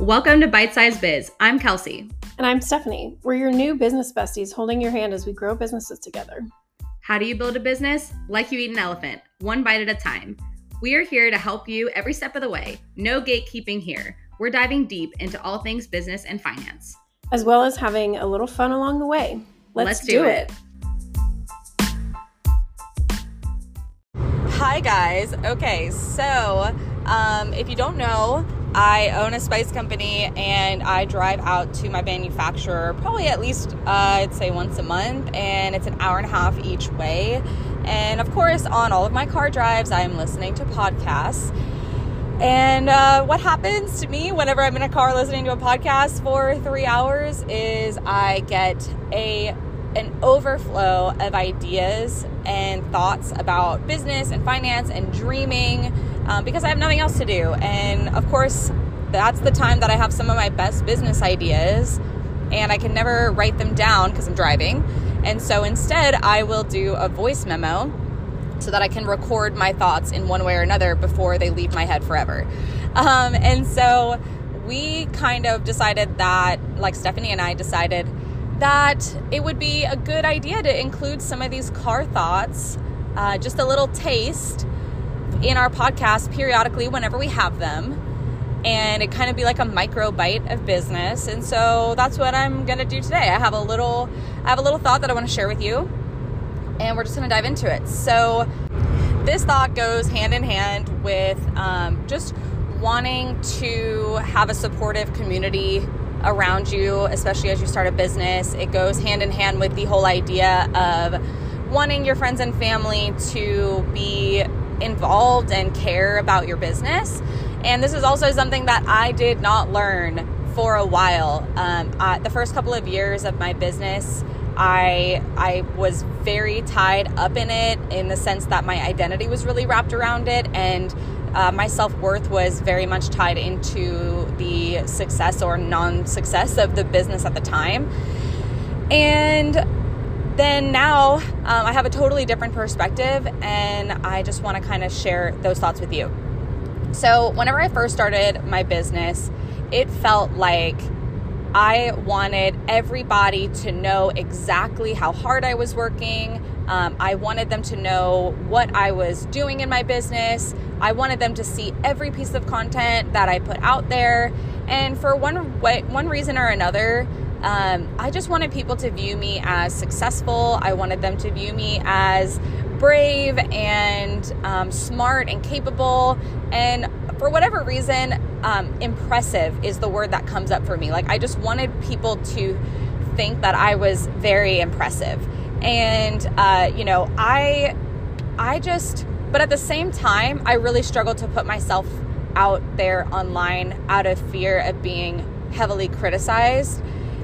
Welcome to Bite Size Biz. I'm Kelsey. And I'm Stephanie. We're your new business besties holding your hand as we grow businesses together. How do you build a business? Like you eat an elephant, one bite at a time. We are here to help you every step of the way. No gatekeeping here. We're diving deep into all things business and finance, as well as having a little fun along the way. Let's, Let's do, do it. it. Hi, guys. Okay, so um, if you don't know, I own a spice company and I drive out to my manufacturer probably at least, uh, I'd say once a month, and it's an hour and a half each way. And of course, on all of my car drives, I'm listening to podcasts. And uh, what happens to me whenever I'm in a car listening to a podcast for three hours is I get a an overflow of ideas and thoughts about business and finance and dreaming um, because I have nothing else to do. And of course, that's the time that I have some of my best business ideas, and I can never write them down because I'm driving. And so instead, I will do a voice memo so that I can record my thoughts in one way or another before they leave my head forever. Um, and so we kind of decided that, like Stephanie and I decided, that it would be a good idea to include some of these car thoughts, uh, just a little taste in our podcast periodically whenever we have them. And it kind of be like a micro bite of business. And so that's what I'm gonna do today. I have a little I have a little thought that I want to share with you. And we're just gonna dive into it. So this thought goes hand in hand with um, just wanting to have a supportive community around you, especially as you start a business. It goes hand in hand with the whole idea of wanting your friends and family to be involved and care about your business. And this is also something that I did not learn for a while. Um, I, the first couple of years of my business, I I was very tied up in it in the sense that my identity was really wrapped around it, and uh, my self worth was very much tied into the success or non success of the business at the time. And then now um, I have a totally different perspective, and I just want to kind of share those thoughts with you. So, whenever I first started my business, it felt like I wanted everybody to know exactly how hard I was working. Um, I wanted them to know what I was doing in my business. I wanted them to see every piece of content that I put out there. And for one one reason or another, um, I just wanted people to view me as successful. I wanted them to view me as brave and um, smart and capable. And for whatever reason, um, impressive is the word that comes up for me. Like, I just wanted people to think that I was very impressive. And, uh, you know, I, I just, but at the same time, I really struggled to put myself out there online out of fear of being heavily criticized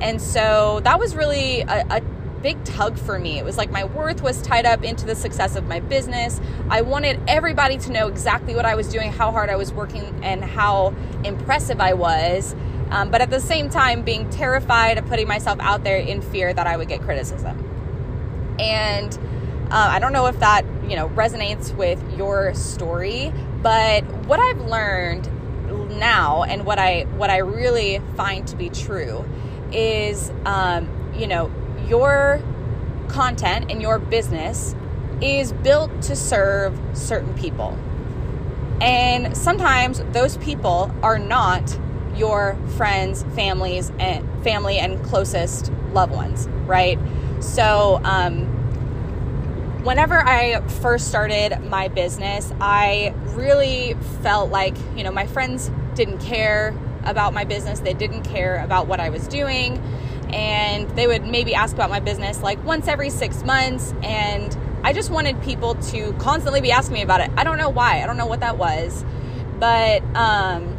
and so that was really a, a big tug for me. It was like my worth was tied up into the success of my business. I wanted everybody to know exactly what I was doing, how hard I was working, and how impressive I was. Um, but at the same time, being terrified of putting myself out there in fear that I would get criticism. And uh, I don't know if that you know resonates with your story, but what I've learned now and what I what I really find to be true is, um, you know, your content and your business is built to serve certain people. And sometimes those people are not your friends, families, and family and closest loved ones, right? So, um, whenever I first started my business, I really felt like, you know, my friends didn't care about my business. They didn't care about what I was doing. And they would maybe ask about my business like once every six months. And I just wanted people to constantly be asking me about it. I don't know why. I don't know what that was. But um,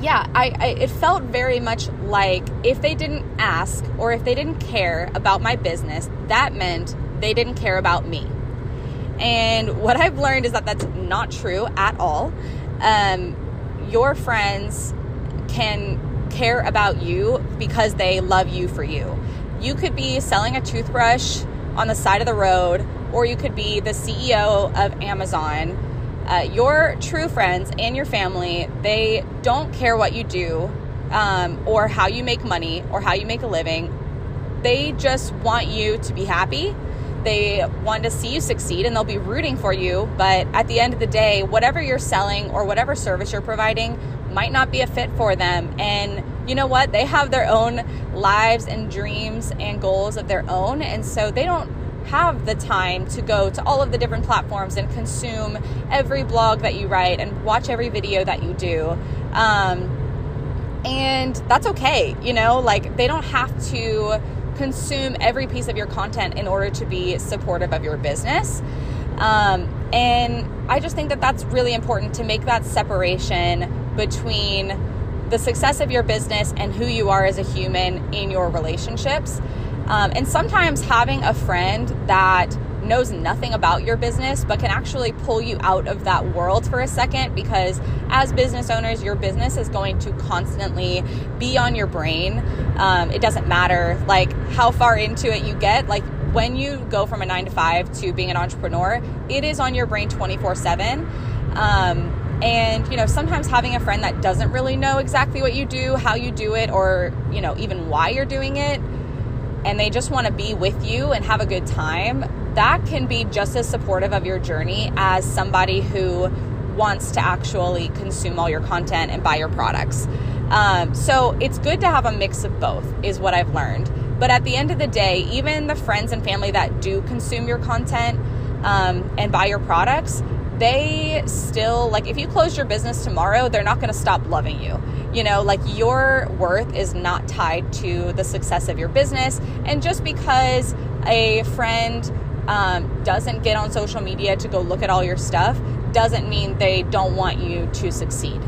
yeah, I, I it felt very much like if they didn't ask or if they didn't care about my business, that meant they didn't care about me. And what I've learned is that that's not true at all. Um, your friends can care about you because they love you for you. You could be selling a toothbrush on the side of the road, or you could be the CEO of Amazon uh, your true friends and your family, they don't care what you do um, or how you make money or how you make a living. They just want you to be happy. They want to see you succeed and they'll be rooting for you. But at the end of the day, whatever you're selling or whatever service you're providing might not be a fit for them. And you know what? They have their own lives and dreams and goals of their own. And so they don't have the time to go to all of the different platforms and consume every blog that you write and watch every video that you do. Um, and that's okay, you know, like they don't have to consume every piece of your content in order to be supportive of your business. Um, and I just think that that's really important to make that separation between the success of your business and who you are as a human in your relationships. Um, and sometimes having a friend that knows nothing about your business but can actually pull you out of that world for a second because as business owners your business is going to constantly be on your brain. Um, it doesn't matter like how far into it you get. Like when you go from a nine to five to being an entrepreneur it is on your brain 24 7 um, and you know sometimes having a friend that doesn't really know exactly what you do how you do it or you know even why you're doing it and they just want to be with you and have a good time that can be just as supportive of your journey as somebody who wants to actually consume all your content and buy your products. Um, so it's good to have a mix of both, is what I've learned. But at the end of the day, even the friends and family that do consume your content um, and buy your products, they still, like, if you close your business tomorrow, they're not going to stop loving you. You know, like, your worth is not tied to the success of your business. And just because a friend um, doesn't get on social media to go look at all your stuff doesn't mean they don't want you to succeed.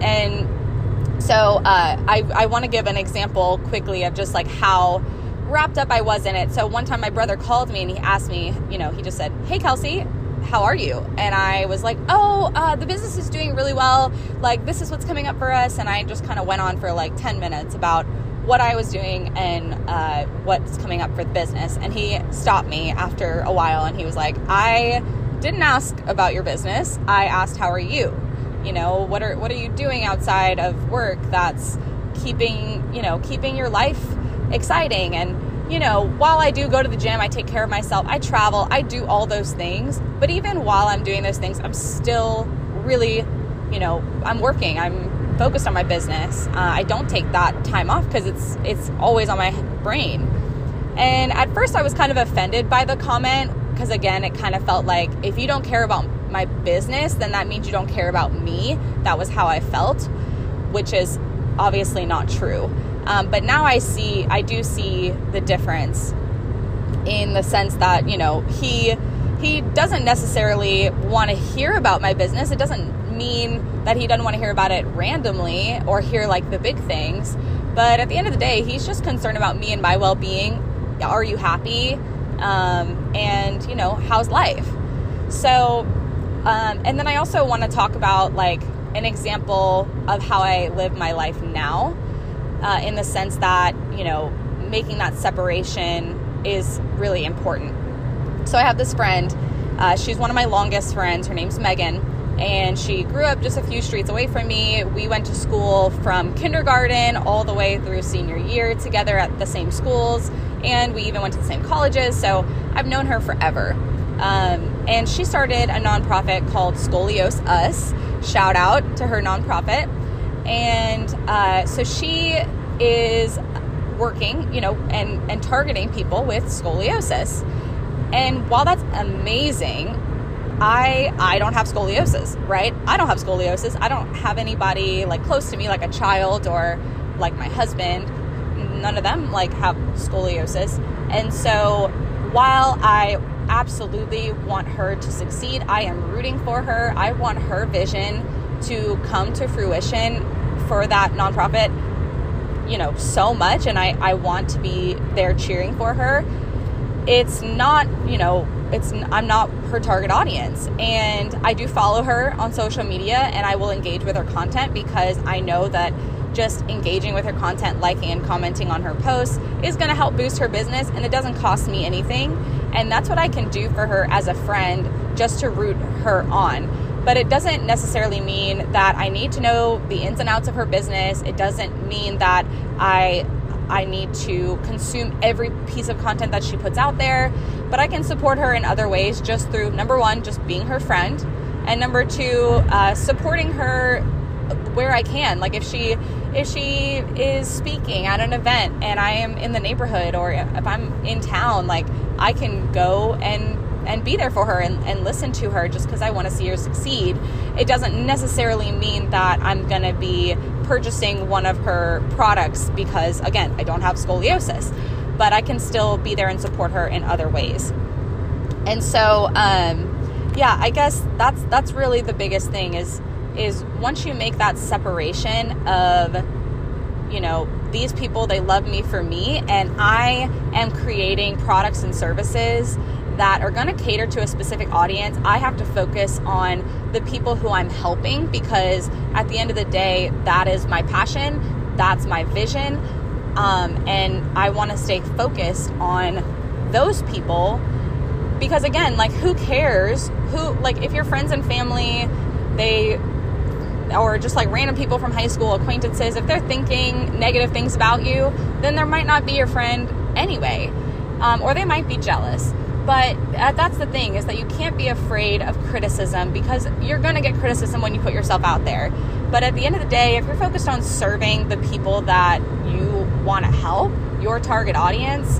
And so uh, I, I want to give an example quickly of just like how wrapped up I was in it. So one time my brother called me and he asked me, you know, he just said, Hey, Kelsey, how are you? And I was like, oh, uh, the business is doing really well. Like, this is what's coming up for us. And I just kind of went on for like 10 minutes about what I was doing and uh, what's coming up for the business. And he stopped me after a while and he was like, I didn't ask about your business. I asked, how are you? You know, what are what are you doing outside of work that's keeping, you know, keeping your life exciting and you know, while I do go to the gym, I take care of myself, I travel, I do all those things. But even while I'm doing those things, I'm still really, you know, I'm working. I'm focused on my business. Uh, I don't take that time off because it's it's always on my brain. And at first, I was kind of offended by the comment because again, it kind of felt like if you don't care about my business, then that means you don't care about me. That was how I felt, which is obviously not true. Um, but now I see, I do see the difference in the sense that you know he he doesn't necessarily want to hear about my business. It doesn't mean that he doesn't want to hear about it randomly or hear like the big things. But at the end of the day, he's just concerned about me and my well being. Are you happy? Um, and, you know, how's life? So, um, and then I also want to talk about like an example of how I live my life now uh, in the sense that, you know, making that separation is really important. So I have this friend. Uh, she's one of my longest friends. Her name's Megan and she grew up just a few streets away from me. We went to school from kindergarten all the way through senior year together at the same schools, and we even went to the same colleges. So I've known her forever. Um, and she started a nonprofit called Scolios Us. Shout out to her nonprofit. And uh, so she is working, you know, and, and targeting people with scoliosis. And while that's amazing, I I don't have scoliosis, right? I don't have scoliosis. I don't have anybody like close to me like a child or like my husband. None of them like have scoliosis. And so while I absolutely want her to succeed, I am rooting for her. I want her vision to come to fruition for that nonprofit, you know, so much and I I want to be there cheering for her. It's not, you know, it's I'm not her target audience. And I do follow her on social media and I will engage with her content because I know that just engaging with her content, liking and commenting on her posts is going to help boost her business and it doesn't cost me anything. And that's what I can do for her as a friend just to root her on. But it doesn't necessarily mean that I need to know the ins and outs of her business. It doesn't mean that I I need to consume every piece of content that she puts out there, but I can support her in other ways just through number one, just being her friend, and number two, uh, supporting her where I can. Like if she if she is speaking at an event and I am in the neighborhood or if I'm in town, like I can go and and be there for her and, and listen to her just because I want to see her succeed. It doesn't necessarily mean that I'm going to be purchasing one of her products because, again, I don't have scoliosis, but I can still be there and support her in other ways. And so, um, yeah, I guess that's that's really the biggest thing is is once you make that separation of you know these people they love me for me and I am creating products and services that are going to cater to a specific audience, I have to focus on the people who I'm helping because at the end of the day, that is my passion, that's my vision, um, and I want to stay focused on those people because again, like who cares? Who like if your friends and family, they or just like random people from high school acquaintances, if they're thinking negative things about you, then there might not be your friend anyway, um, or they might be jealous. But uh, that's the thing is that you can't be afraid of criticism because you're going to get criticism when you put yourself out there. But at the end of the day, if you're focused on serving the people that you want to help, your target audience,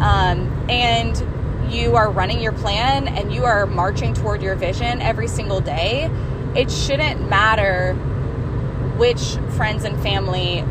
um, and you are running your plan and you are marching toward your vision every single day, it shouldn't matter which friends and family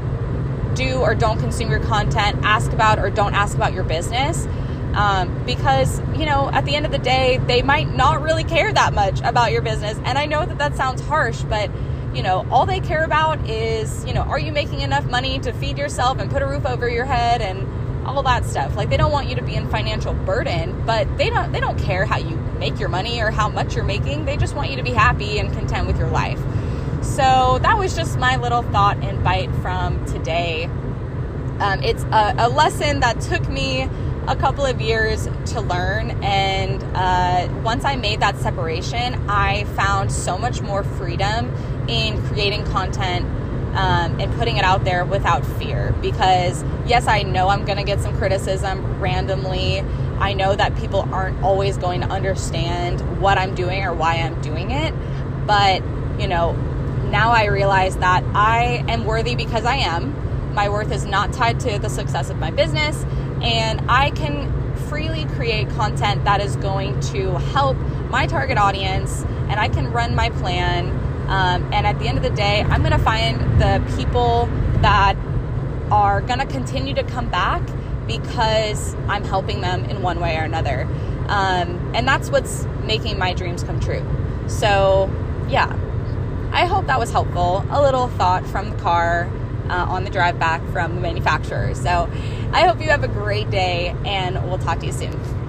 do or don't consume your content, ask about or don't ask about your business um, because, you know, at the end of the day, they might not really care that much about your business. And I know that that sounds harsh, but, you know, all they care about is, you know, are you making enough money to feed yourself and put a roof over your head and all that stuff. Like they don't want you to be in financial burden, but they don't they don't care how you make your money or how much you're making. They just want you to be happy and content with your life. So that was just my little thought and bite from today. Um, it's a, a lesson that took me a couple of years to learn. And uh, once I made that separation, I found so much more freedom in creating content um, and putting it out there without fear. Because, yes, I know I'm going to get some criticism randomly. I know that people aren't always going to understand what I'm doing or why I'm doing it. But, you know, now I realize that I am worthy because I am. My worth is not tied to the success of my business and I can freely create content that is going to help my target audience and I can run my plan. Um, and at the end of the day, I'm going to find the people that are going to continue to come back because I'm helping them in one way or another. Um, and that's what's making my dreams come true. So, yeah, I hope that was helpful. A little thought from the car uh, on the drive back from the manufacturer. So I hope you have a great day and we'll talk to you soon.